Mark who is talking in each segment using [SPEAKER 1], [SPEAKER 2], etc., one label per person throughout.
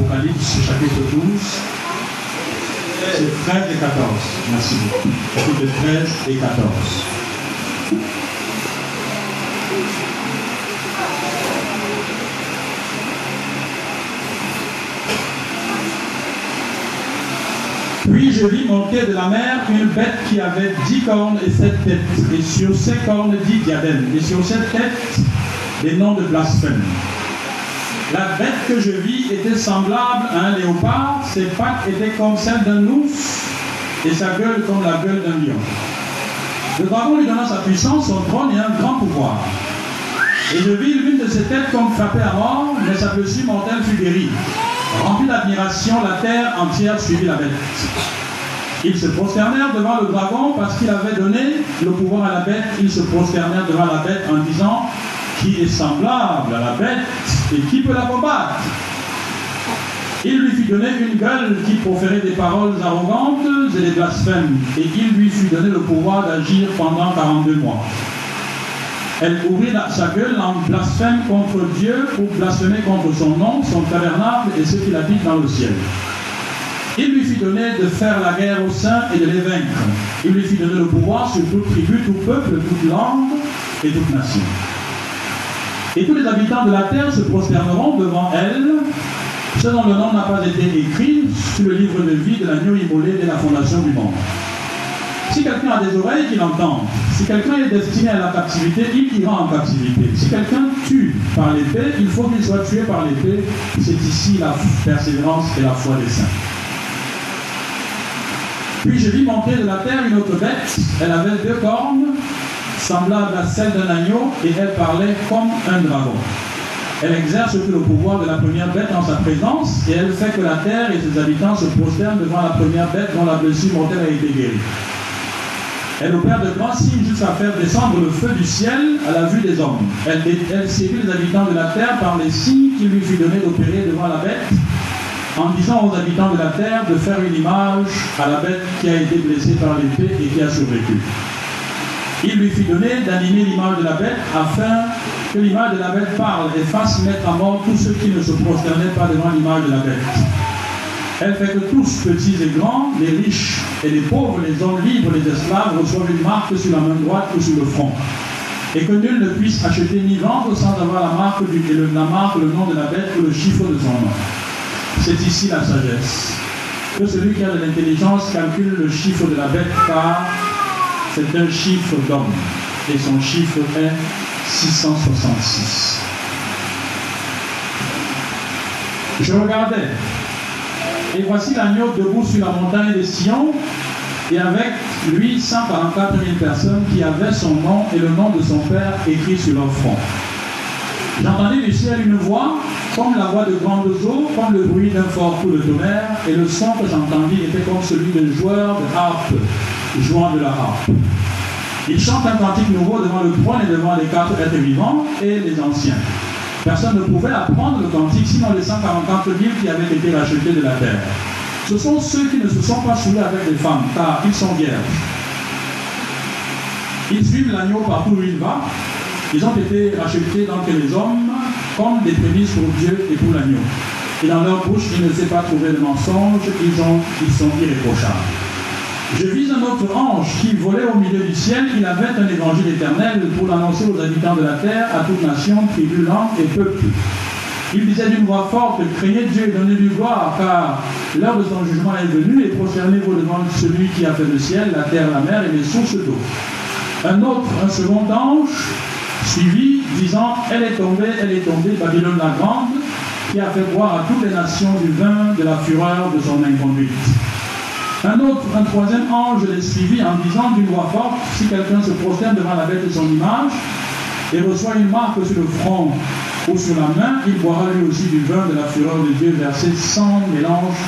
[SPEAKER 1] Apocalypse chapitre 12. C'est 13 et 14. Merci beaucoup. Chapitre 13 et 14. Puis je vis monter de la mer une bête qui avait dix cornes et sept têtes, et sur ces cornes dix diadèmes, et sur cette tête des noms de blasphème. La bête que je vis était semblable à un léopard, ses pattes étaient comme celles d'un ours, et sa gueule comme la gueule d'un lion. Le dragon lui donna sa puissance, son trône et un grand pouvoir. Et je vis l'une de ses têtes comme frappée à mort, mais sa blessure mortelle fut guérie. Rempli d'admiration, la terre entière suivit la bête. Ils se prosternèrent devant le dragon parce qu'il avait donné le pouvoir à la bête. Ils se prosternèrent devant la bête en disant Qui est semblable à la bête et qui peut la combattre Il lui fit donner une gueule qui proférait des paroles arrogantes et des blasphèmes, et il lui fut donné le pouvoir d'agir pendant 42 mois. Elle ouvrit sa gueule en blasphème contre Dieu pour blasphémer contre son nom, son tabernacle et ceux qui l'habitent dans le ciel. Il lui fit donner de faire la guerre aux saints et de les vaincre. Il lui fit donner le pouvoir sur toute tribu, tout peuple, toute langue et toute nation. Et tous les habitants de la terre se prosterneront devant elle, ce dont le nom n'a pas été écrit sur le livre de vie de l'agneau immolé dès la fondation du monde. Si quelqu'un a des oreilles, qu'il entende. Si quelqu'un est destiné à la captivité, il ira en captivité. Si quelqu'un tue par l'épée, il faut qu'il soit tué par l'épée. C'est ici la persévérance et la foi des saints. Puis je vis monter de la terre une autre bête. Elle avait deux cornes, semblables à celles d'un agneau, et elle parlait comme un dragon. Elle exerce tout le pouvoir de la première bête en sa présence, et elle fait que la terre et ses habitants se prosternent devant la première bête dont la blessure mortelle a été guérie. Elle opère de grands signes jusqu'à faire descendre le feu du ciel à la vue des hommes. Elle, elle séduit les habitants de la terre par les signes qu'il lui fut donné d'opérer devant la bête, en disant aux habitants de la terre de faire une image à la bête qui a été blessée par l'épée et qui a survécu. Il lui fut donné d'animer l'image de la bête afin que l'image de la bête parle et fasse mettre à mort tous ceux qui ne se prosternaient pas devant l'image de la bête. Elle fait que tous, petits et grands, les riches et les pauvres, les hommes libres, les esclaves, reçoivent une marque sur la main droite ou sur le front. Et que nul ne puisse acheter ni vendre sans avoir la marque, du, le nom de la bête ou le chiffre de son nom. C'est ici la sagesse. Que celui qui a de l'intelligence calcule le chiffre de la bête car c'est un chiffre d'homme. Et son chiffre est 666. Je regardais et voici l'agneau debout sur la montagne de Sion, et avec lui 144 000 personnes qui avaient son nom et le nom de son Père écrit sur leur front. J'entendis du ciel une voix, comme la voix de grandes eaux, comme le bruit d'un fort coup de tonnerre, et le son que j'entendis était comme celui d'un joueur de harpe jouant de la harpe. Il chante un cantique nouveau devant le trône et devant les quatre êtres vivants et les anciens. Personne ne pouvait apprendre le cantique sinon les 144 000 qui avaient été rachetés de la terre. Ce sont ceux qui ne se sont pas saoulés avec les femmes, car ils sont vierges. Ils suivent l'agneau partout où il va. Ils ont été rachetés d'entre les hommes comme des prémices pour Dieu et pour l'agneau. Et dans leur bouche, il ne s'est pas trouvé de mensonge, ils sont irréprochables. Je vis un autre ange qui volait au milieu du ciel. Il avait un évangile éternel pour l'annoncer aux habitants de la terre, à toute nation, tribu, langue et peuple. Il disait d'une voix forte Craignez Dieu et donnez-lui gloire, car l'heure de son jugement est venue, et prosternez-vous devant celui qui a fait le ciel, la terre, la mer et les sources d'eau. Un autre, un second ange, suivit, disant Elle est tombée, elle est tombée, Babylone la grande, qui a fait boire à toutes les nations du vin de la fureur de son inconduite. Un autre, un troisième ange les suivit en disant d'une voix forte, si quelqu'un se prosterne devant la bête de son image et reçoit une marque sur le front ou sur la main, il boira lui aussi du vin de la fureur de Dieu versé sans mélange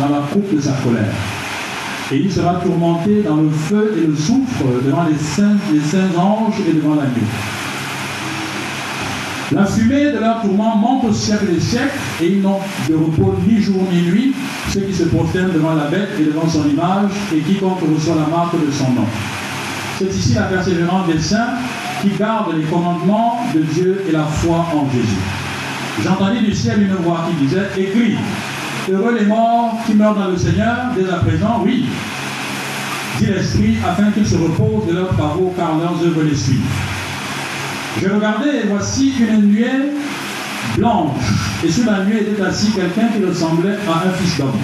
[SPEAKER 1] dans la coupe de sa colère. Et il sera tourmenté dans le feu et le soufre devant les saints, les saints anges et devant l'agneau. La fumée de leur tourment monte au siècle des siècles, et ils n'ont de repos ni jour ni nuit, ceux qui se prosternent devant la bête et devant son image, et quiconque reçoit la marque de son nom. C'est ici la persévérance des saints qui gardent les commandements de Dieu et la foi en Jésus. j'entendis du ciel une voix qui disait Écris, heureux les morts qui meurent dans le Seigneur, dès à présent, oui, dit l'Esprit, afin qu'ils se reposent de leurs travaux, car leurs œuvres les suivent. Je regardais, et voici une nuée blanche, et sur la nuée était assis quelqu'un qui ressemblait à un fils d'homme.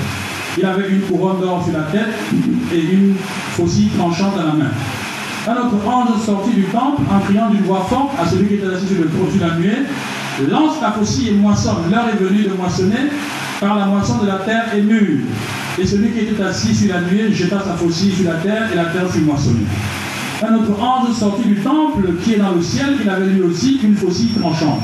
[SPEAKER 1] Il avait une couronne d'or sur la tête et une faucille tranchante à la main. Un autre ange sortit du temple en criant d'une voix forte à celui qui était assis sur le trône sur la nuée Lance ta faucille et moissonne. L'heure est venue de moissonner, car la moisson de la terre est mûre. Et celui qui était assis sur la nuée jeta sa faucille sur la terre, et la terre fut moissonnée. Un autre ange sortit du temple qui est dans le ciel, il avait lui aussi une faucille tranchante.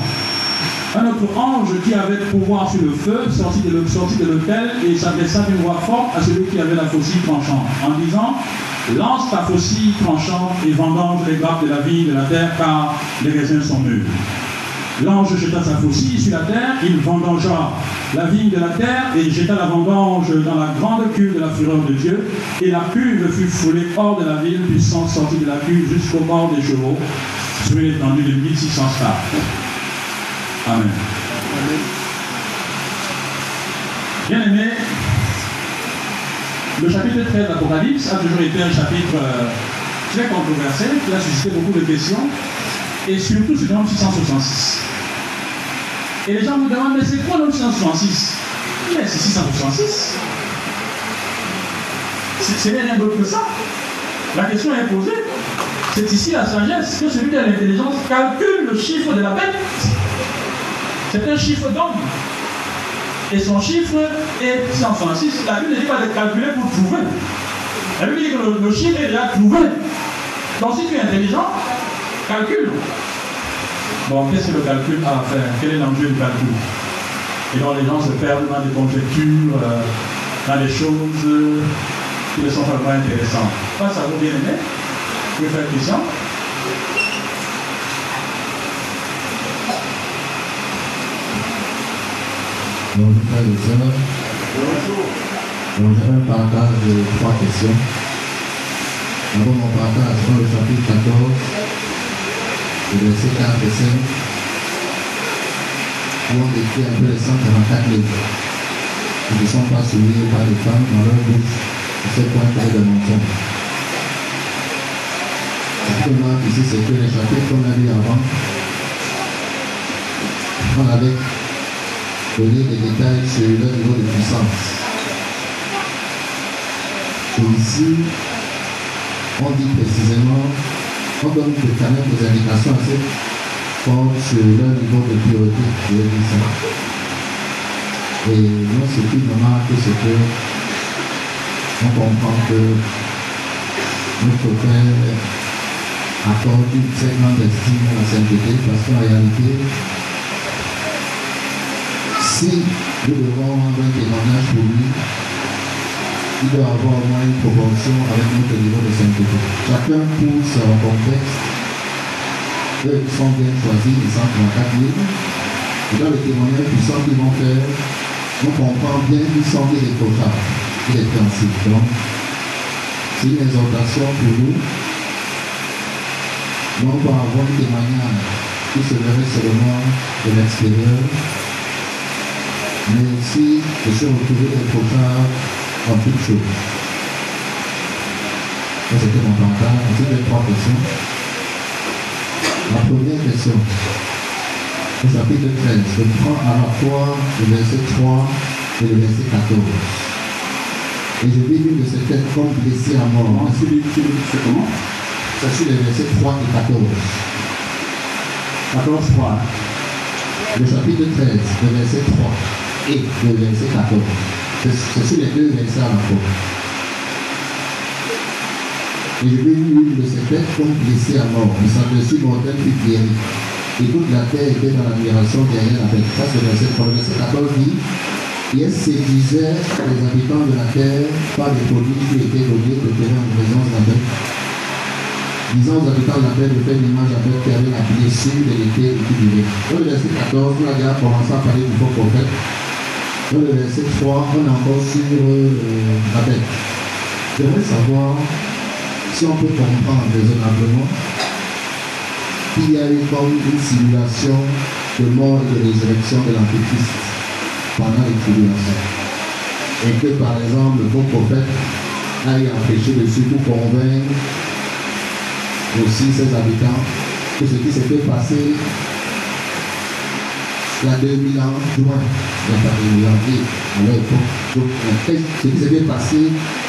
[SPEAKER 1] Un autre ange qui avait pouvoir sur le feu sortit de l'autel et s'adressa d'une voix forte à celui qui avait la faucille tranchante, en disant Lance ta faucille tranchante et vendange les grappes de la vie de la terre, car les raisins sont mûrs. L'ange jeta sa faucille sur la terre, il vendangea la vigne de la terre et jeta la vendange dans la grande cuve de la fureur de Dieu. Et la cuve fut foulée hors de la ville, puissant sortit de la cuve jusqu'au bord des chevaux, sur une étendue de 1600 stars. Amen. Bien aimé, le chapitre 13 d'Apocalypse a toujours été un chapitre euh, très controversé, qui a suscité beaucoup de questions, et surtout sur le 666. Et les gens me demandent, mais c'est quoi le 666 Mais c'est 666. C'est rien d'autre que ça. La question est posée. C'est ici la sagesse que celui de l'intelligence calcule le chiffre de la bête. C'est un chiffre d'homme. Et son chiffre est 666. La Bible ne dit pas de calculer pour trouver. La Bible dit que le, chiffre est déjà trouvé. Donc si tu es intelligent, calcule. Bon, qu'est-ce que le calcul a à faire Quel est l'enjeu du calcul? Et donc les gens se perdent dans des conjectures, euh, dans des choses qui ne sont pas vraiment intéressantes. Face à vous, bien aimés, vous pouvez faire question
[SPEAKER 2] Bonjour frères et sœurs. Bonjour. J'ai un partage de trois questions. D'abord mon partage sur le chapitre 14, le verset 4 et 5, où on décrit un peu les 144 livres qui ne sont pas souillés par les femmes dans leur bouche, et c'est point de mensonge. Ce qui marque ici, c'est que les chapitres qu'on a lu avant, on avait donner des détails sur leur niveau de puissance. Et ici, on dit précisément, on donne quand même des indications assez fortes sur leur niveau de priorité de puissance. Et nous, ce qui nous marque, c'est que on comprend que notre Père accorde une très grande estime à la sainteté parce qu'en réalité, si nous devons rendre un témoignage pour lui, il doit avoir au moins une proportion avec notre niveau de sainteté. Chacun pousse en contexte. Eux, ils sont bien choisis, ils sont 34 000. Et dans les témoignages puissants qu'ils vont faire, on comprend bien qu'ils sont des principes. Donc, c'est une exhortation pour nous. Non pas avoir un témoignage qui se verrait seulement de l'extérieur, mais aussi de se retrouver prochains en toutes choses. Ça, c'était mon partage. Ensuite, les trois questions. La première question, au chapitre 13, je prends à la fois le verset 3 et le verset 14. Et je vis de ces têtes comme blessée à mort.
[SPEAKER 1] C'est comment
[SPEAKER 2] C'est sur les versets 3 et 14.
[SPEAKER 1] 14, 3.
[SPEAKER 2] Le chapitre 13, le verset 3 et le verset 14. Versets à la fois. Et je vais une de ces têtes comme blessée à mort, mais sa blessure mortelle fut guérie. Et toute la terre était dans l'admiration derrière la bête. Ça, c'est le verset 3. Le verset 14 dit elle séduisait les habitants de la terre par les produits qui étaient donnés de terrain en présence de la bête. Disant aux habitants de la terre de faire l'image à bête qui avait la blessure de l'été et qui vivait. Le verset 14, on a commencé à parler du faux prophète. Dans le verset 3, on est encore sur euh, la bête. J'aimerais savoir si on peut comprendre raisonnablement qu'il y a eu comme une simulation de mort et de résurrection de l'Antéchrist pendant les tribulations. Et que par exemple, le bon prophète aille empêcher de surtout convaincre aussi ses habitants que ce qui s'était passé il y a 2000 ans, juin, il n'y a pas 2000 ans, à leur. Donc, ce qui s'était passé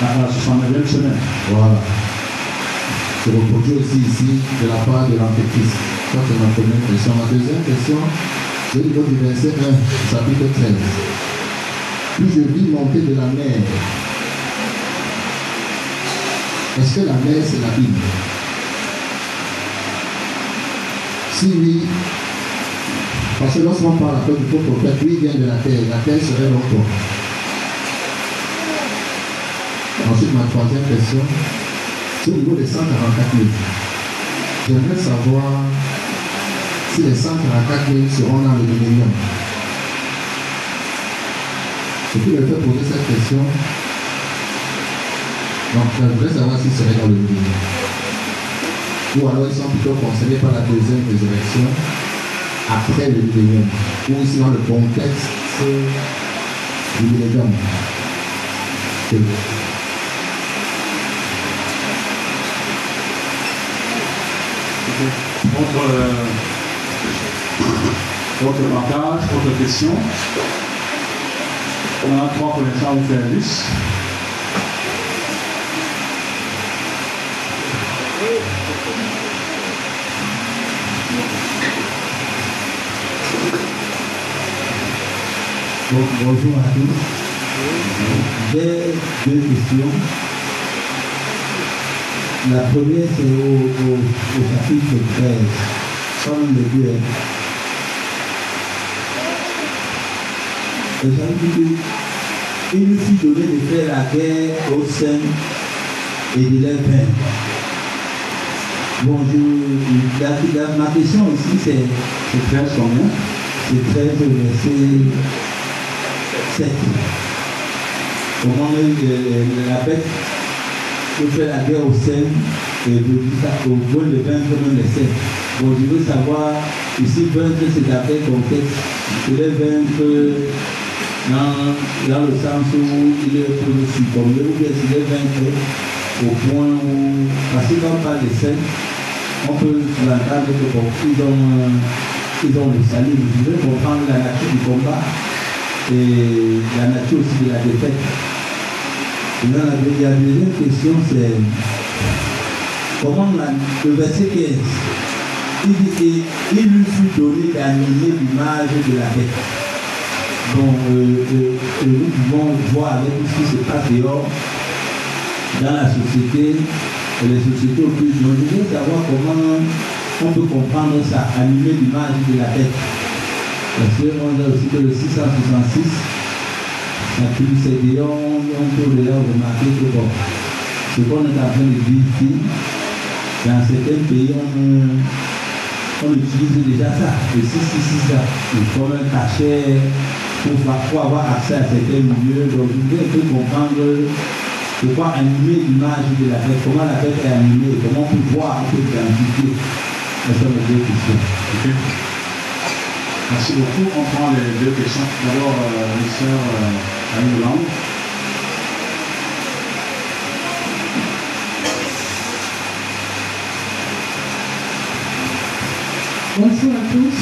[SPEAKER 1] à la 69e semaine.
[SPEAKER 2] voilà, se reproduit aussi ici de la part de l'Antéchrist. Ça, c'est ma première question. Ma deuxième question, c'est au niveau du verset 1, chapitre 13. Puis je vis monter de la mer. Est-ce que la mer, c'est la Bible? Si oui, parce que lorsqu'on parle après du faux prophète, lui vient de la terre, la terre serait donc quoi Ensuite, ma troisième question, c'est au niveau des 144 000. J'aimerais savoir si les 144 000 seront dans le millénium. Ce qui me fait poser cette question, donc je voudrais savoir s'ils seraient dans le millénium. Ou alors ils sont plutôt concernés par la deuxième résurrection après le millénium. Ou dans le contexte du millénium.
[SPEAKER 1] Autre, euh, autre partage, autre question. On a trois pour un liste.
[SPEAKER 3] Bonjour à tous. J'ai deux questions. La première, c'est au, au, au chapitre 13, comme le Dieu. Le chapitre il nous fut donné de faire la guerre aux saints et de les vaincre. Bon, je, la, la- ma question c'est
[SPEAKER 1] C'est 13 combien
[SPEAKER 3] c'est 13 verset 7. Comment euh, la bête peut faire la guerre au sein et de ça au bon de vaincre même les sept. Bon, je veux savoir, ici, vaincre, c'est d'après contexte. C'est les vaincre dans, dans le sens où il est pour le succomber, ou bien c'est les vaincre au point où, parce que quand on parle des sept, on peut l'entendre que bon, ils ont, euh, ils ont le salut, vous devez comprendre la nature du combat et la nature aussi de la défaite. Et dans la, la deuxième question, c'est comment le verset 15, il dit qu'il lui fut donné d'animer l'image de la bête. Donc, euh, euh, euh, nous pouvons voir avec ce qui se passe dehors, dans la société, les sociétés. Donc, je veux savoir comment on peut comprendre ça, animer l'image de la bête. Parce qu'on a aussi que le 666, ça tue ces déons, on peut déjà remarquer que bon, ce qu'on est en train de vivre dans certains pays, on, on utilise déjà ça, le 666 là, comme un cachet pour, pour avoir accès à certains milieux. Donc, un peu comprendre pourquoi animer l'image de la bête, comment la bête est animée, comment on peut voir, on peut identifier. Ce sont les deux questions.
[SPEAKER 1] Ok. Merci beaucoup. On prend les deux questions. D'abord, les sœurs euh, Annie Hollande.
[SPEAKER 4] Bonjour à tous.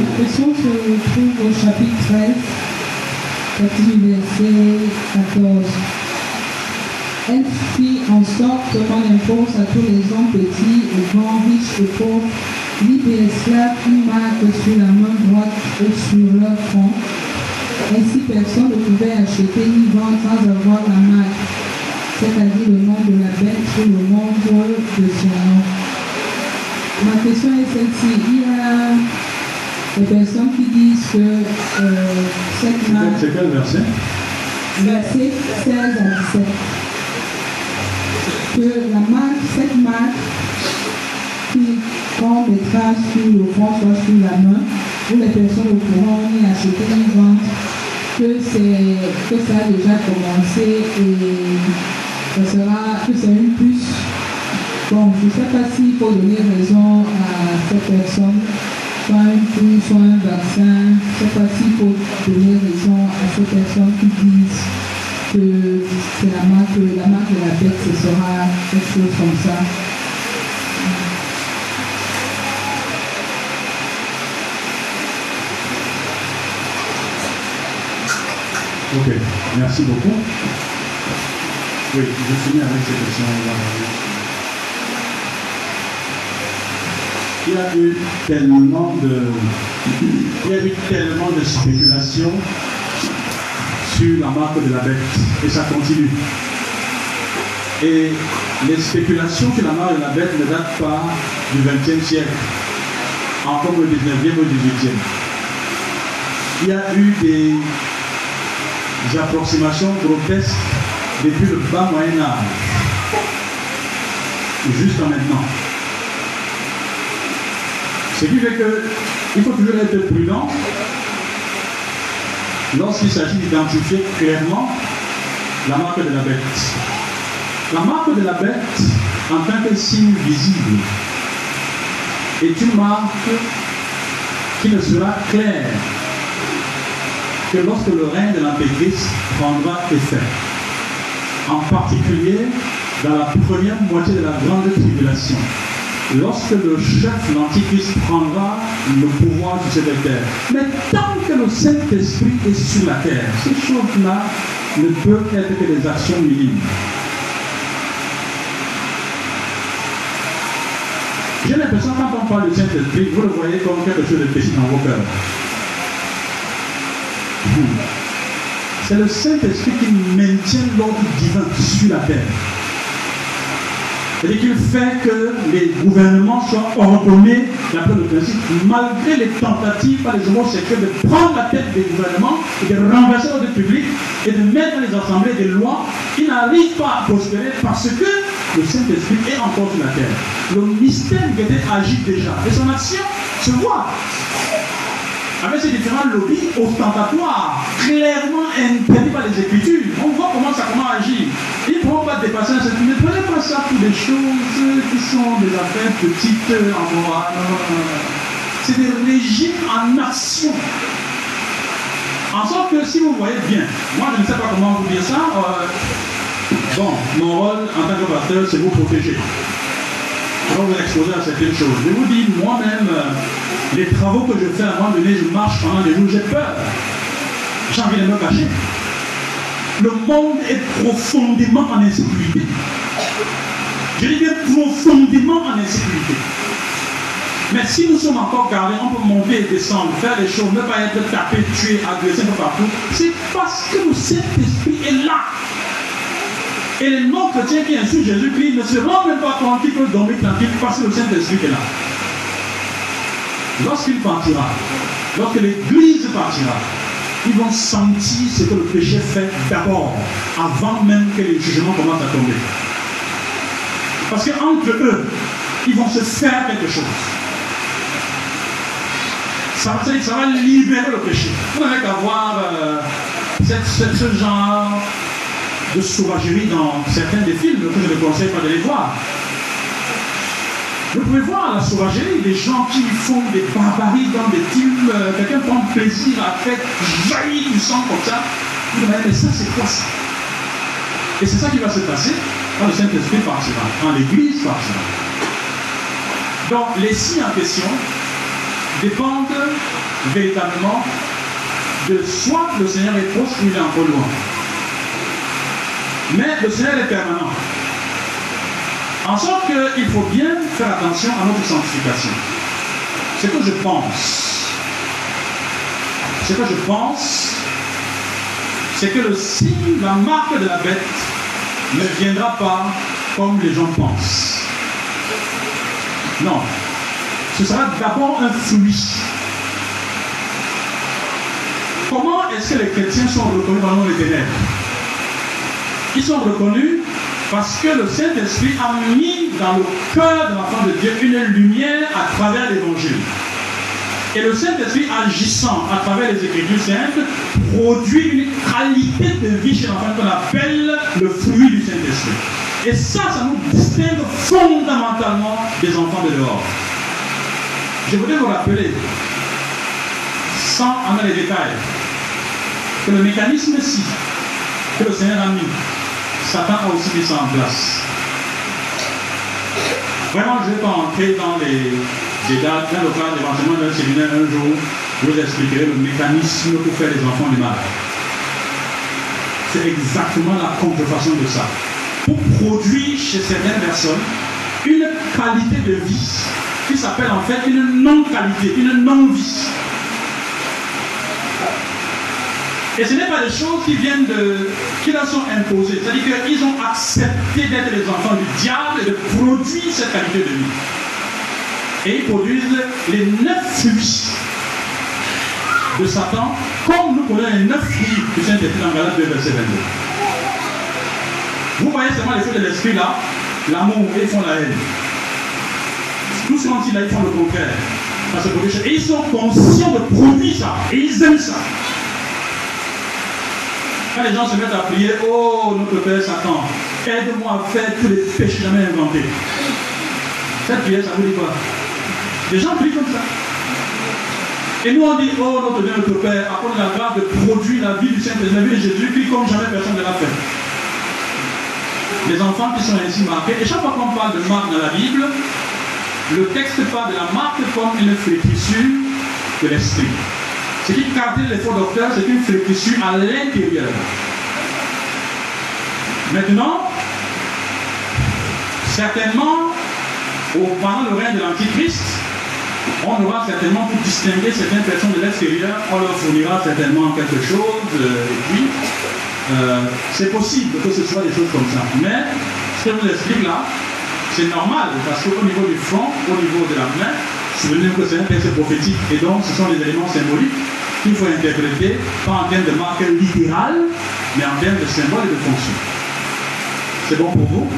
[SPEAKER 4] La question se trouve au chapitre 13, partie du verset 14. Elle fit en sorte qu'on impose à tous les hommes petits et grands, riches et pauvres, et esclaves, une marque sur la main droite et sur leur front. Ainsi, personne ne pouvait acheter ni vendre sans avoir la marque, c'est-à-dire le nom de la bête ou le nombre de son nom. Ma question est celle-ci. Il y a des personnes qui disent que euh, cette marque,
[SPEAKER 1] C'est quel verset?
[SPEAKER 4] Verset 16 à 17, que la marque, cette marque qui qu'on mettra sur le front, soit sur la main, où les personnes ne pourront ni acheter ni vendre, que, que ça a déjà commencé et ça sera, que c'est une puce Bon, je ne sais pas s'il faut donner raison à cette personne soit une couille, soit un vaccin. Je ne sais pas s'il faut donner raison à ces personnes qui disent que c'est la marque, la marque de la bête, ce sera quelque chose comme ça.
[SPEAKER 1] Ok, merci beaucoup. Oui, je finis avec cette question. il y a eu tellement de, il y a eu tellement de spéculations sur la marque de la bête et ça continue. Et les spéculations sur la marque de la bête ne datent pas du XXe siècle, encore le 19e ou 18e. Il y a eu des approximations grotesques depuis le bas Moyen Âge jusqu'à maintenant. Ce qui fait qu'il faut toujours être prudent lorsqu'il s'agit d'identifier clairement la marque de la bête. La marque de la bête, en tant que signe visible, est une marque qui ne sera claire que lorsque le règne de l'Antéchrist prendra effet. En particulier dans la première moitié de la grande tribulation lorsque le chef, l'Antichrist, prendra le pouvoir sur cette terre. Mais tant que le Saint-Esprit est sur la terre, ces choses-là ne peuvent être que des actions minimes. J'ai l'impression quand on parle du Saint-Esprit, vous le voyez comme quelque chose de petit dans vos cœurs. C'est le Saint-Esprit qui maintient l'ordre divin sur la terre. C'est-à-dire qu'il fait que les gouvernements soient ordonnés d'après le principe, malgré les tentatives par les homosexuels de prendre la tête des gouvernements et de renverser l'ordre public et de mettre dans les assemblées des lois qui n'arrivent pas à prospérer parce que le Saint-Esprit est encore sur la terre. Le mystère du agit déjà et son action se voit avec ces différents lobbies ostentatoires, clairement interdits par les Écritures. On voit comment ça comment agir. Ils ne pourront pas dépasser un certain Ne prenez pas ça pour des choses qui sont des affaires petites en morale. C'est des régimes en action. En sorte que si vous voyez bien, moi je ne sais pas comment vous dire ça, euh, bon, mon rôle en tant que pasteur, c'est vous protéger. Je vais vous exposer à certaines choses. Je vous dis, moi-même, euh, les travaux que je fais à un moment donné, je marche pendant des jours, j'ai peur. J'ai envie de me cacher. Le monde est profondément en insécurité. Je dis bien profondément en insécurité. Mais si nous sommes encore gardés, on peut monter et descendre, faire les choses, ne pas être tapé, tué, agressé un peu partout. C'est parce que le Saint-Esprit est là. Et les non-chrétiens qui insultent Jésus-Christ ne se rendent même pas compte qu'ils peuvent dormir tranquille parce que le Saint-Esprit est là. Lorsqu'il partira, lorsque l'Église partira, ils vont sentir ce que le péché fait d'abord, avant même que les jugements commencent à tomber. Parce qu'entre eux, ils vont se faire quelque chose. Ça, va libérer le péché. Vous n'avez qu'à voir euh, ce genre de sauvagerie dans certains des films que je ne conseille pas de les voir. Vous pouvez voir la sauvagerie, des gens qui font des barbaries dans des films, euh, quelqu'un prend plaisir à faire jaillir du sang comme ça. Vous mais ça c'est quoi ça Et c'est ça qui va se passer quand le Saint-Esprit partira, quand l'Église partira. Donc les signes en question dépendent véritablement de soit le Seigneur est proche ou il est encore loin. Mais le Seigneur est permanent. En sorte qu'il faut bien faire attention à notre sanctification. Ce que je pense, ce que je pense, c'est que le signe, la marque de la bête ne viendra pas comme les gens pensent. Non. Ce sera d'abord un fruit. Comment est-ce que les chrétiens sont reconnus dans le ténèbres? Ils sont reconnus parce que le Saint-Esprit a mis dans le cœur de l'enfant de Dieu une lumière à travers l'évangile. Et le Saint-Esprit agissant à travers les Écritures saintes produit une qualité de vie chez l'enfant qu'on appelle le fruit du Saint-Esprit. Et ça, ça nous distingue fondamentalement des enfants de dehors. Je voudrais vous rappeler, sans en les détails, que le mécanisme ci que le Seigneur a mis, Satan a aussi mis ça en place. Vraiment, je ne vais pas entrer dans les détails. Dans le cadre éventuellement d'un séminaire un jour, vous expliquerai le mécanisme pour faire les enfants du mal. C'est exactement la contrefaçon de ça. Pour produire chez certaines personnes une qualité de vie qui s'appelle en fait une non-qualité, une non-vie. Et ce n'est pas des choses qui viennent de. qui leur sont imposées. C'est-à-dire qu'ils ont accepté d'être les enfants du diable et de produire cette qualité de vie. Et ils produisent les neuf fruits de Satan, comme nous connaissons les neuf fruits sont écrits dans Galates 2, verset 22. Vous voyez seulement les fruits de l'esprit là, l'amour, ils font la haine. Tout ce qu'on dit là, ils font le contraire. Et ils sont conscients de produire ça, et ils aiment ça. Quand les gens se mettent à prier, oh notre Père Satan, aide-moi à faire tous les péchés jamais inventés. Cette prière, ça vous dit quoi? Les gens prient comme ça. Et nous on dit, oh notre Dieu, notre Père, accorde la grâce de produire la vie du Saint-Esprit, la vie de Jésus, qui comme jamais personne ne l'a fait. Les enfants qui sont ainsi marqués, et chaque fois qu'on parle de marque dans la Bible, le texte parle de la marque comme une flétrissure de l'esprit. Ce qui caractérise les faux docteurs, c'est une flétrissure à l'intérieur. Maintenant, certainement, pendant le règne de l'Antichrist, on aura certainement pour distinguer certaines personnes de l'extérieur, on leur fournira certainement quelque chose, euh, et puis euh, c'est possible que ce soit des choses comme ça. Mais ce que je vous explique là, c'est normal, parce qu'au niveau du front, au niveau de la main, que c'est un texte prophétique. Et donc, ce sont des éléments symboliques qu'il faut interpréter, pas en termes de marque littérale, mais en termes de symbole et de fonction. C'est bon pour vous?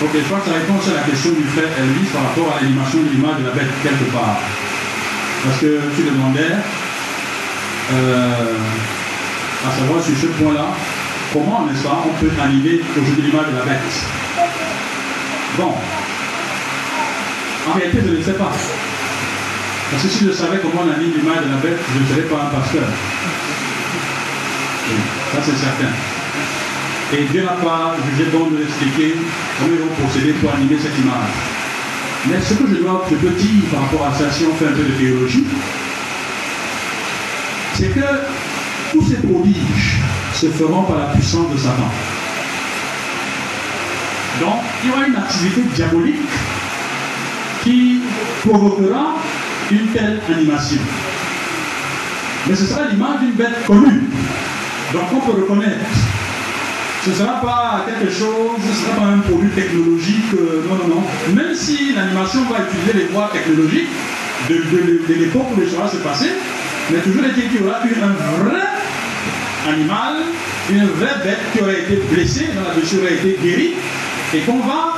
[SPEAKER 1] Ok, je crois que ça répond à la question du frère Elvis par rapport à l'animation de l'image de la bête quelque part. Parce que tu demandais, euh, à savoir sur ce point-là, comment, n'est-ce pas, on peut animer aujourd'hui l'image de la bête? Bon, en réalité, je ne sais pas. Parce que si je savais comment on anime l'image de la bête, je ne serais pas un pasteur. ça, c'est certain. Et Dieu n'a pas jugé bon de expliquer comment ils vont procéder pour animer cette image. Mais ce que je dois te dire par rapport à ça, si on fait un peu de théologie, c'est que tous ces prodiges se feront par la puissance de Satan. Donc, il y aura une activité diabolique qui provoquera une telle animation. Mais ce sera l'image d'une bête connue. Donc on peut reconnaître. Ce ne sera pas quelque chose, ce ne sera pas un produit technologique. Euh, non, non, non. Même si l'animation va utiliser les voies technologiques de, l'époque où les choses se passer, mais toujours est-il qu'il y aura un vrai animal, une vraie bête qui aurait été blessée, dont la blessure aurait été guérie, et qu'on va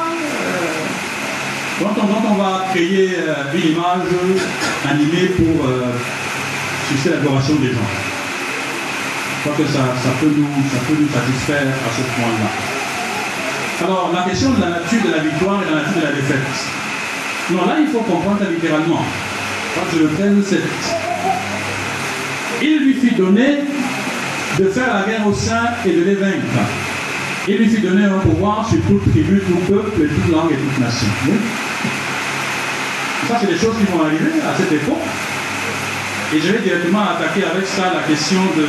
[SPEAKER 1] quand on, va créer euh, une image animée pour euh, susciter l'adoration des gens. Je crois que ça, peut nous, ça peut nous satisfaire à ce point-là. Alors, la question de la nature de la victoire et de la nature de la défaite. Non, là, il faut comprendre ça littéralement. Le prenne, c'est. Il lui fit donner de faire la guerre au sein et de les vaincre. Il lui fit donner un pouvoir sur toute tribu, tout peuple, toute langue et toute nation. Ça, c'est des choses qui vont arriver à cette époque. Et je vais directement attaquer avec ça la question de,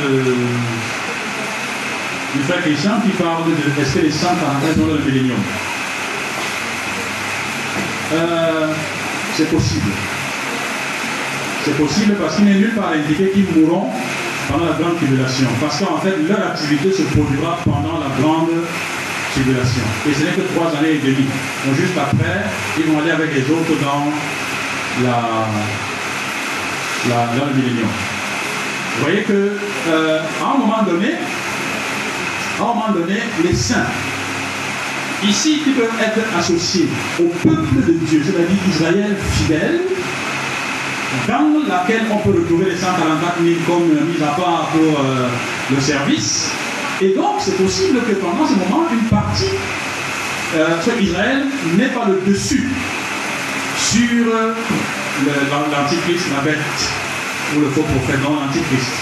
[SPEAKER 1] du frère Christian qui parle de est-ce que les saints dans le euh, C'est possible. C'est possible parce qu'il n'est nulle part indiqué qu'ils mourront pendant la grande tribulation. Parce qu'en fait, leur activité se produira pendant la grande tribulation. Et ce n'est que trois années et demie. Donc juste après, ils vont aller avec les autres dans la, la, millénium. Vous voyez que euh, à un moment donné, à un moment donné, les saints, ici, qui peuvent être associés au peuple de Dieu, c'est-à-dire Israël fidèle, dans laquelle on peut retrouver les 144 000 comme mis à part pour euh, le service. Et donc, c'est possible que pendant ce moment, une partie, euh, Israël, n'ait pas le dessus sur l'antichrist, la bête, ou le faux prophète, non, l'antichrist.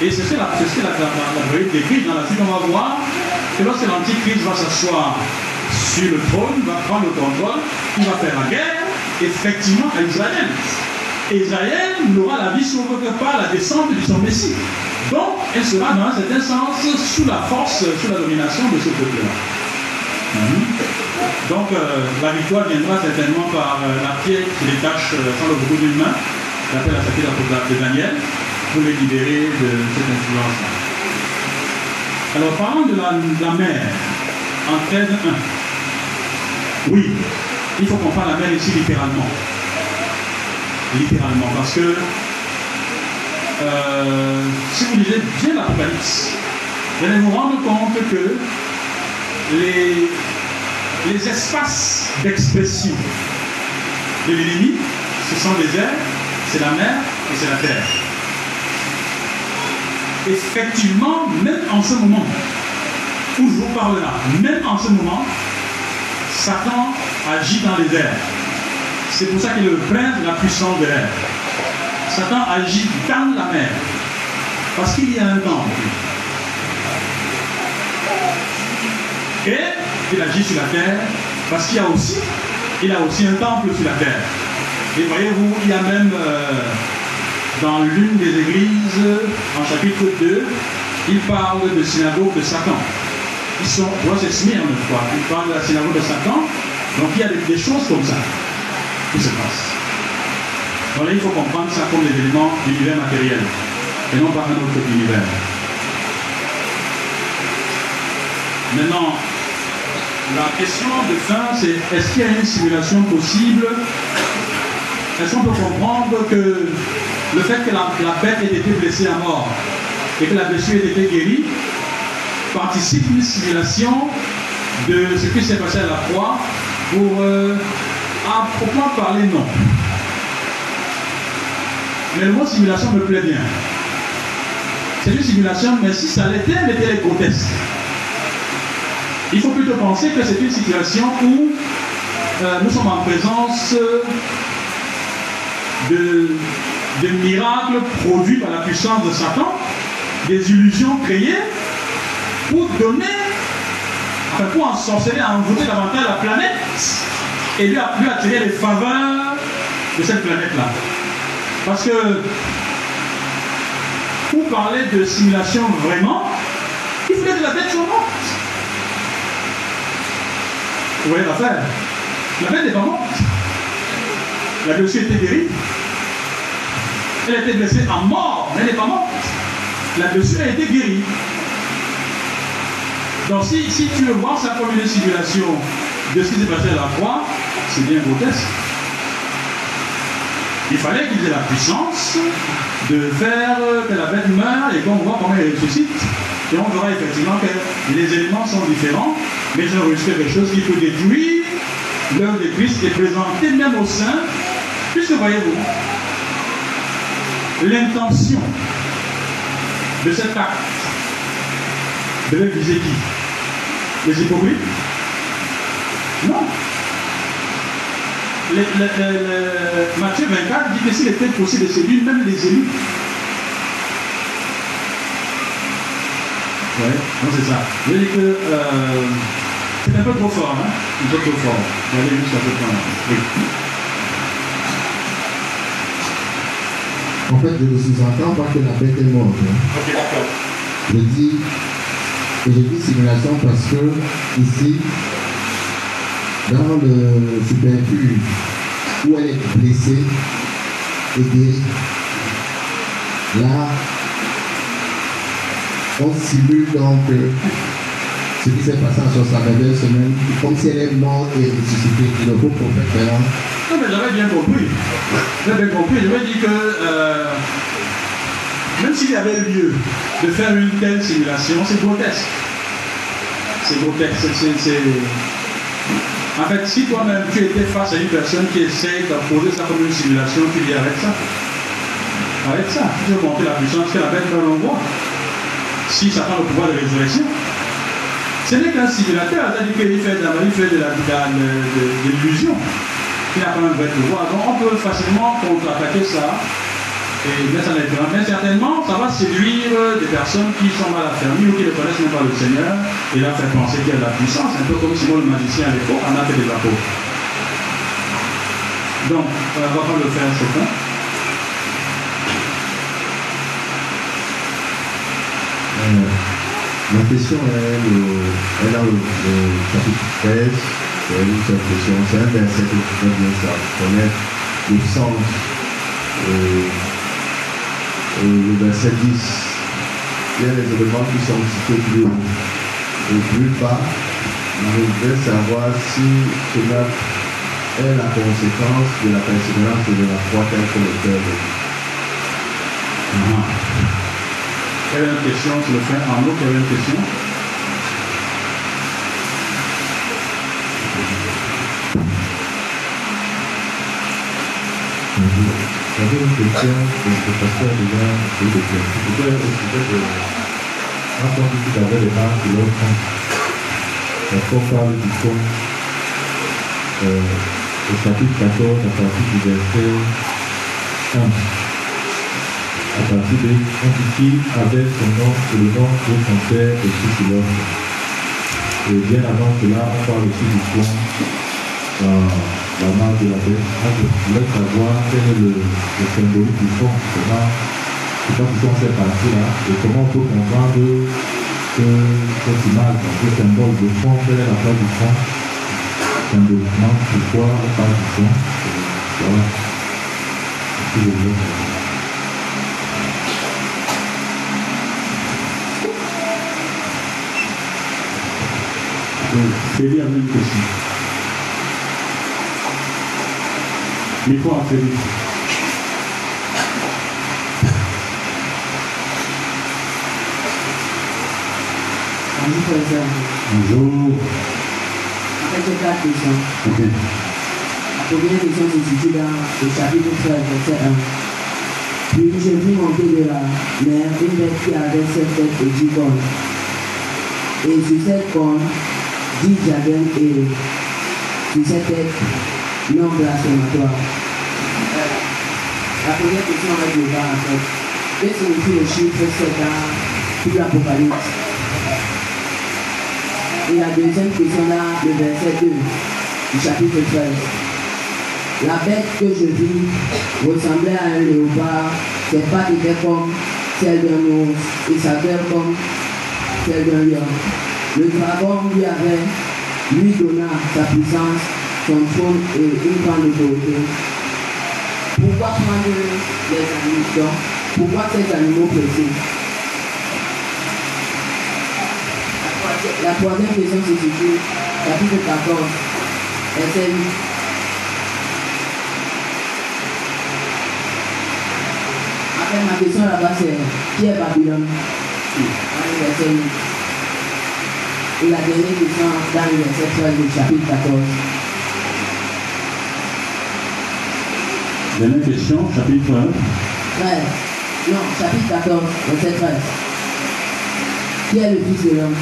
[SPEAKER 1] Et c'est ce que la, la décrit dans la suite. On va voir que lorsque l'antichrist va s'asseoir sur le trône, va prendre le contrôle, il va faire la guerre, effectivement, à Israël. Israël n'aura la vie sauvée que par la descente de son Messie. Donc, elle sera dans un certain sens sous la force, sous la domination de ce peuple-là. Mhm. Donc, euh, la victoire viendra certainement par euh, la pierre qui détache euh, sans le beaucoup d'une main, l'appelle à s'appeler la de Daniel, pour les libérer de cette influence-là. Alors, parlons de la, mer en 13.1. Oui, il faut comprendre la mer ici littéralement littéralement. Parce que euh, si vous lisez bien l'Apocalypse, vous allez vous rendre compte que les, les espaces d'expression de l'ennemi, ce sont les airs, c'est la mer et c'est la terre. Effectivement, même en ce moment où je vous parle là, même en ce moment, Satan agit dans les airs. C'est pour ça qu'il est le de la puissance de l'air. Satan agit dans la mer. Parce qu'il y a un temple. Il agit sur la terre parce qu'il a aussi, il a aussi un temple sur la terre. Et voyez-vous, il y a même euh, dans l'une des églises, en chapitre 2, il parle de synagogue de Satan. Ils sont, c'est Smyrne, je crois. Il parle de la synagogue de Satan. Donc il y a des choses comme ça qui se passe. Voilà, il faut comprendre ça comme des éléments d'univers matériel et non pas un autre univers. Maintenant, la question de fin, c'est est-ce qu'il y a une simulation possible? Est-ce qu'on peut comprendre que le fait que la, bête ait été blessée à mort et que la blessure ait été guérie participe d'une simulation de ce qui s'est passé à la croix pour euh, à proprement parler, non. Mais le mot simulation me plaît bien. C'est une simulation, mais si ça l'était, elle était grotesque. Il faut plutôt penser que c'est une situation où euh, nous sommes en présence de, de miracles produits par la puissance de Satan, des illusions créées pour donner, enfin pour ensorceler, envoûter davantage la planète et lui pu attirer les faveurs de cette planète-là. Parce que pour parler de simulation vraiment, il fallait que la bête soit morte. Vous voyez l'affaire La bête n'est pas morte. La blessure était guérie. Elle été blessée à mort, mais elle n'est pas morte. La blessure a été guérie. Donc si, si tu veux voir ça comme une simulation de ce qui s'est passé à la croix, c'est bien grotesque. Il fallait qu'ils aient la puissance de faire que la bête meure et qu'on voit comment elle ressuscite. Et on verra effectivement que les éléments sont différents, mais ont réussi quelque chose qui peut détruire l'œuvre de Christ et présenter même au sein, puisque voyez-vous, l'intention de cet acte devait viser qui Les hypocrites Non le, Matthieu 24 dit que s'il était possible de séduire même les élus. Oui, non, c'est ça. Je dire que euh, c'est un peu trop fort, hein Un peu trop fort. Je vais aller jusqu'à ce point-là. Oui.
[SPEAKER 2] En fait, je ne sous-entends pas que la bête est morte. Hein.
[SPEAKER 1] Ok, d'accord.
[SPEAKER 2] Je dis, et je dis simulation parce que ici, dans le superfuge où elle est blessée et guérie. Là, on simule donc ce qui s'est passé en 62 semaines, comme si elle est morte et ressuscitée. Le beau prophète
[SPEAKER 1] Non, mais j'avais bien compris. J'avais bien compris. Je me dis que euh, même s'il y avait lieu de faire une telle simulation, c'est grotesque. C'est grotesque. En fait, si toi-même tu étais face à une personne qui essaie d'imposer ça comme une simulation, tu dis arrête ça. Arrête ça. Tu veux montrer la puissance que la bête dans l'envoi. Si ça prend le pouvoir de résurrection. Ce n'est qu'un simulateur, c'est-à-dire qu'il fait, de, il fait de l'illusion. qui n'a pas même de pouvoir. Donc on peut facilement contre-attaquer ça et mettre en évidence. Mais certainement, ça va séduire des personnes qui sont mal affermies ou qui ne connaissent même pas le Seigneur et leur faire penser qu'il y a de la puissance, un peu comme Simon le magicien à l'époque en a fait des apôtres. Donc, on va pas le faire ce point.
[SPEAKER 5] Euh, ma question est, le, chapitre 13, c'est un verset que je voudrais bien savoir, connaître le sens. Euh, euh, le verset 10, il y a les éléments qui sont cités plus haut et plus bas. Je voudrais savoir si cela est la conséquence de la persévérance et de la foi telle que le cœur
[SPEAKER 1] Quelle est la question sur le Quelle est la question?
[SPEAKER 5] J'avais une question que le pasteur déjà eu de dire. C'était au sujet de entendu tout l'heure les marques de l'autre Parce qu'on parle du fond euh, au chapitre 14 à partir du verset 1 à partir de qui avec son nom et le nom de son père et sur l'autre. Et bien avant cela, on parle aussi du fond dans la marque de la bête. Moi, je voulais savoir quel est le, le du fond, sais pas si on fait partie là, et comment on peut comprendre que cette image, ce symbole de fond, quelle la place du fond, symboliquement, pourquoi on parle du fond. Voilà. Si vous voulez savoir.
[SPEAKER 1] Donc, Félix a une question. Micro à Félix.
[SPEAKER 6] Bonjour, professeur.
[SPEAKER 1] Bonjour.
[SPEAKER 6] En fait, j'ai quatre questions.
[SPEAKER 1] Ok.
[SPEAKER 6] La première question se situe dans le chapitre 13, verset 1. Puis je vis monter de la mer une bête qui avait sept têtes et dix cornes. Et sur cette corne, dix diadèmes et sur cette tête, non blasphématoire. Euh, La première question va être là, en fait. Qu'est-ce que signifie le chiffre 7 dans tout l'Apocalypse Et la deuxième question là, le verset 2 du chapitre 13. La bête que je vis ressemblait à un léopard, ses pattes étaient comme celles d'un ours et sa gueule comme celle d'un lion. Le dragon lui avait, lui donna sa puissance, son trône et une grande autorité. Pourquoi prendre les animaux donc, Pourquoi ces animaux pressés La troisième question se situe, chapitre 14, verset 8. En fait, ma question là-bas, c'est qui est Babylone verset 8. Et la dernière question dans le verset 13 du chapitre 14.
[SPEAKER 1] Dernière question, chapitre 1.
[SPEAKER 6] 13. Non, chapitre 14, verset 13. Qui est le Fils de l'homme?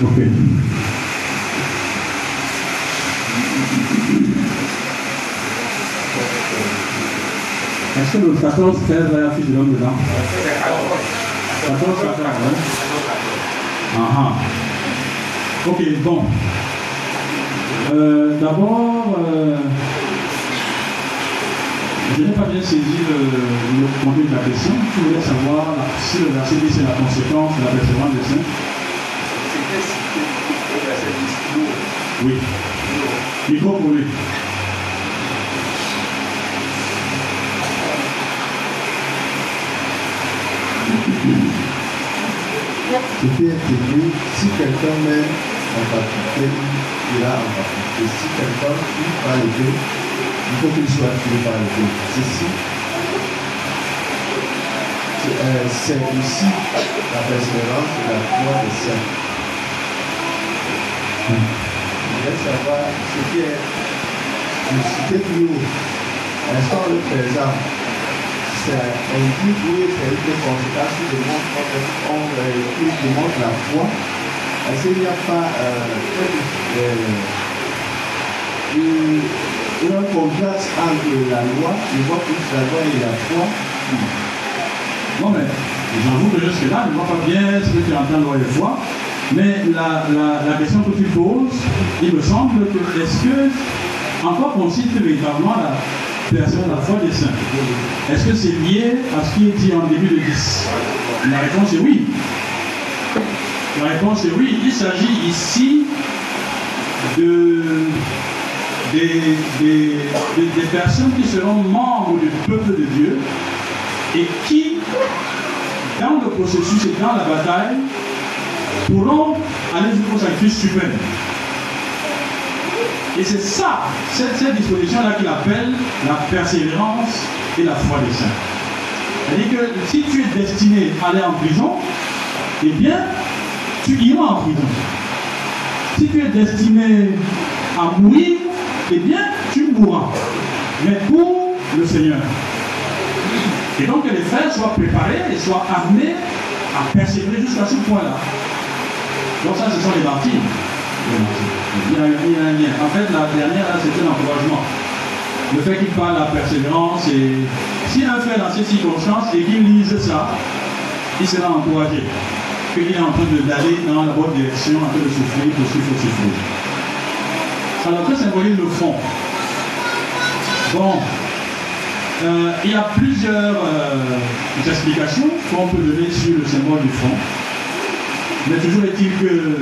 [SPEAKER 1] Ok. Est-ce que le 14, 13, là, il a fils de l'homme dedans? 14, 14, hein Ah ah. Ok, bon. Euh, D'abord, euh, je n'ai pas bien saisi le, le contenu de la question. Je voulais savoir si le verset dit c'est la conséquence de la persévérance des saints. Oui. Micro pour lui.
[SPEAKER 5] Est écrit, si quelqu'un met en particulier, il a en particulier. Si quelqu'un qui va aider, il faut qu'il soit tué par aider. Ceci, c'est euh, c'est ici la persévérance et la foi des saints. Je voudrais savoir ce qui est
[SPEAKER 7] de citer plus haut. L'instant le présent, c'est un guide où c'est une conséquence qui démontre, on, qui démontre la foi. Est-ce qu'il n'y a pas euh, euh, un contraste entre la loi, je vois plus la loi et la foi?
[SPEAKER 1] Non mais, j'avoue que jusque-là, je ne vois pas bien ce que tu entends loi et foi. Mais la, la, question que tu poses, il me semble que est-ce que encore consiste véritablement la personne de la foi des saints? Est-ce que c'est lié à ce qui est dit en début de 10 La réponse est oui. La réponse est oui. Il s'agit ici de, des, personnes qui seront membres du peuple de Dieu et qui, dans le processus et dans la bataille, pourront aller jusqu'au sacrifice suprême. Et c'est ça, cette, cette disposition-là qu'il appelle la persévérance et la foi des saints. C'est-à-dire que si tu es destiné à aller en prison, eh bien, tu iras en prison. Si tu es destiné à mourir, eh bien, tu mourras. Mais pour le Seigneur. Et donc que les frères soient préparés et soient armés à persévérer jusqu'à ce point-là. Donc ça, ce sont les martyrs. Il y, a, un lien. En fait, la dernière, c'était l'encouragement. Le fait qu'il parle de la persévérance, et si un fait dans ces circonstances et qu'il lise ça, il sera encouragé. Qu'il est en train d'aller dans la bonne direction, en train de souffrir ce qu'il faut souffrir. Alors, que symbolise le fond Bon, euh, il y a plusieurs euh, explications qu'on peut donner sur le symbole du fond. Mais toujours est-il que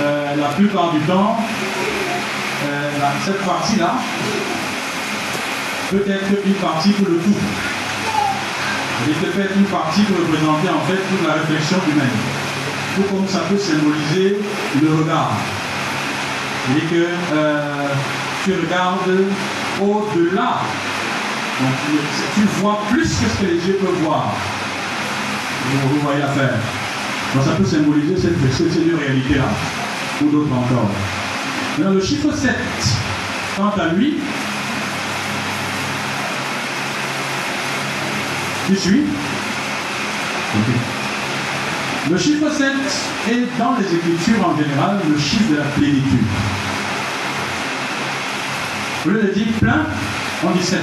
[SPEAKER 1] euh, la plupart du temps, euh, cette partie-là peut être une partie pour le tout. Il peut être une partie pour représenter en fait toute la réflexion humaine. Tout comme ça peut symboliser le regard. cest que euh, tu regardes au-delà. Donc tu vois plus que ce que les yeux peuvent voir. Vous voyez l'affaire. Donc ça peut symboliser cette, cette réalité-là, ou d'autres encore. Maintenant, le chiffre 7, quant à lui, tu suis Le chiffre 7 est dans les Écritures en général le chiffre de la plénitude. Au lieu de dire plein, on dit 7.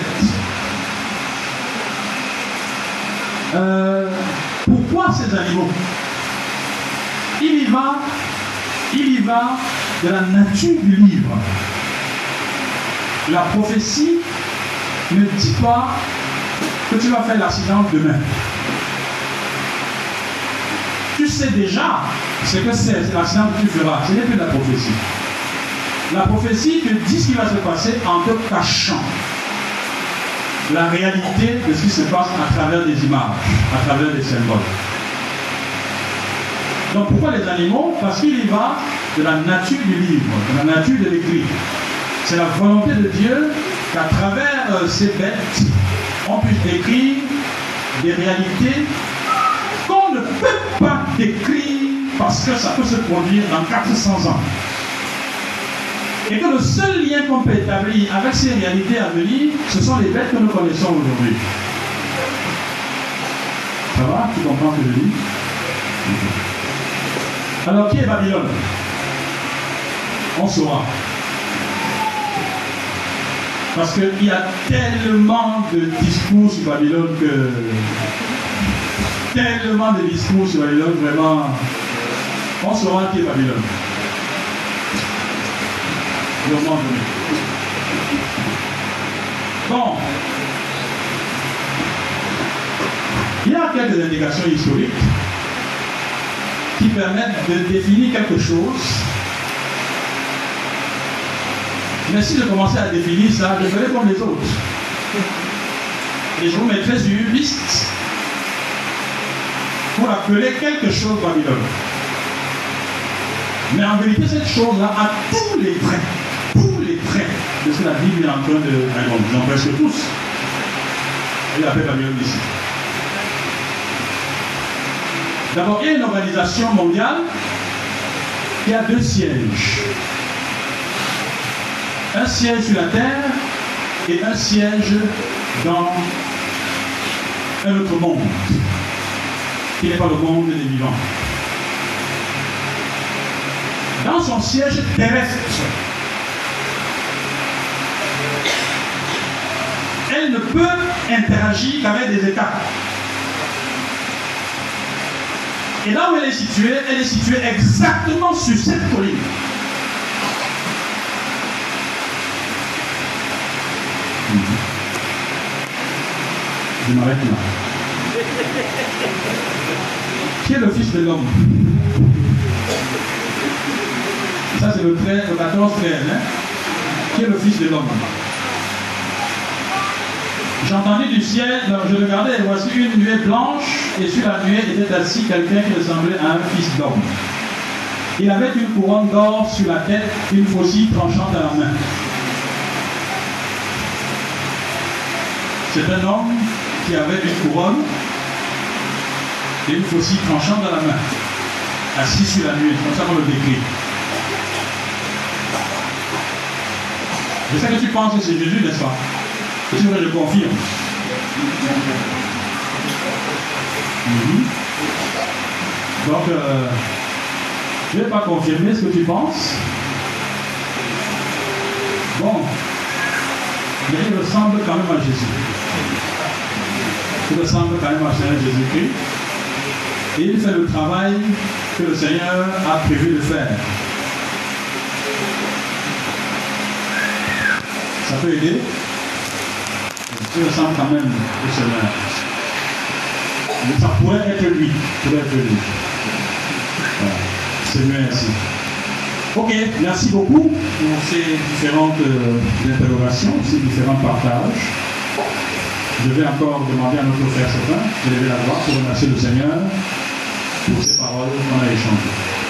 [SPEAKER 1] Euh, pourquoi ces animaux? Il y va de la nature du livre. La prophétie ne dit pas que tu vas faire l'accident demain. Tu sais déjà ce que c'est, l'accident que tu feras. Ce n'est plus la prophétie. La prophétie te dit ce qui va se passer en te cachant la réalité de ce qui se passe à travers des images, à travers des symboles. Donc pourquoi les animaux Parce qu'il y va de la nature du livre, de la nature de l'écrit. C'est la volonté de Dieu qu'à travers euh, ces bêtes, on puisse décrire des réalités qu'on ne peut pas décrire parce que ça peut se produire dans 400 ans. Et que le seul lien qu'on peut établir avec ces réalités à venir, ce sont les bêtes que nous connaissons aujourd'hui. Ça va? Tu comprends ce que je dis? Alors, qui est Babylone On saura. Parce qu'il y a tellement de discours sur Babylone que. Tellement de discours sur Babylone, vraiment. On saura qui est Babylone. Bon. Il y a quelques indications historiques permettent de définir quelque chose. Mais si je commençais à définir ça, je ferais comme les autres. Et je vous mettrai sur une liste pour appeler quelque chose Babylone. Mais en vérité, cette chose-là a tous les traits, tous les traits de ce que la Bible est en train de ont presque tous. Elle appelle Babylone ici. D'abord, il y a une organisation mondiale qui a deux sièges. un siège sur la terre et un siège dans un autre monde, qui n'est pas le monde des vivants. Dans son siège terrestre, elle ne peut interagir qu'avec des états. Et là où elle est située, elle est située exactement sur cette colline. Je m'arrête là. Qui est le fils de l'homme? Ça, c'est le, 13, le 14 13. Hein? Qui est le fils de l'homme? J'entendis du ciel, je regardais et voici une nuée blanche, et sur la nuée était assis quelqu'un qui ressemblait à un fils d'homme. Il avait une couronne d'or sur la tête, une faucille tranchante à la main. C'est un homme qui avait une couronne et une faucille tranchante dans la main, assis sur la nuée, comme ça qu'on le décrit. Je sais que tu penses que c'est Jésus, n'est-ce pas? Je confirme. Mhm. Donc, euh, je ne vais pas confirmer ce que tu penses. Bon, mais il ressemble quand même à Jésus. Il ressemble quand même à Seigneur Jésus-Christ. Et il fait le travail que le Seigneur a prévu de faire. Ça peut aider. Il ressemble quand même au Seigneur. Mais ça pourrait être lui. Pourrait être lui. Voilà. Mieux ainsi. Ok, merci beaucoup pour ces différentes euh, interrogations, ces différents partages. Je vais encore demander à notre frère Sopin de lever la voix pour remercier le Seigneur pour ces paroles qu'on a échangées.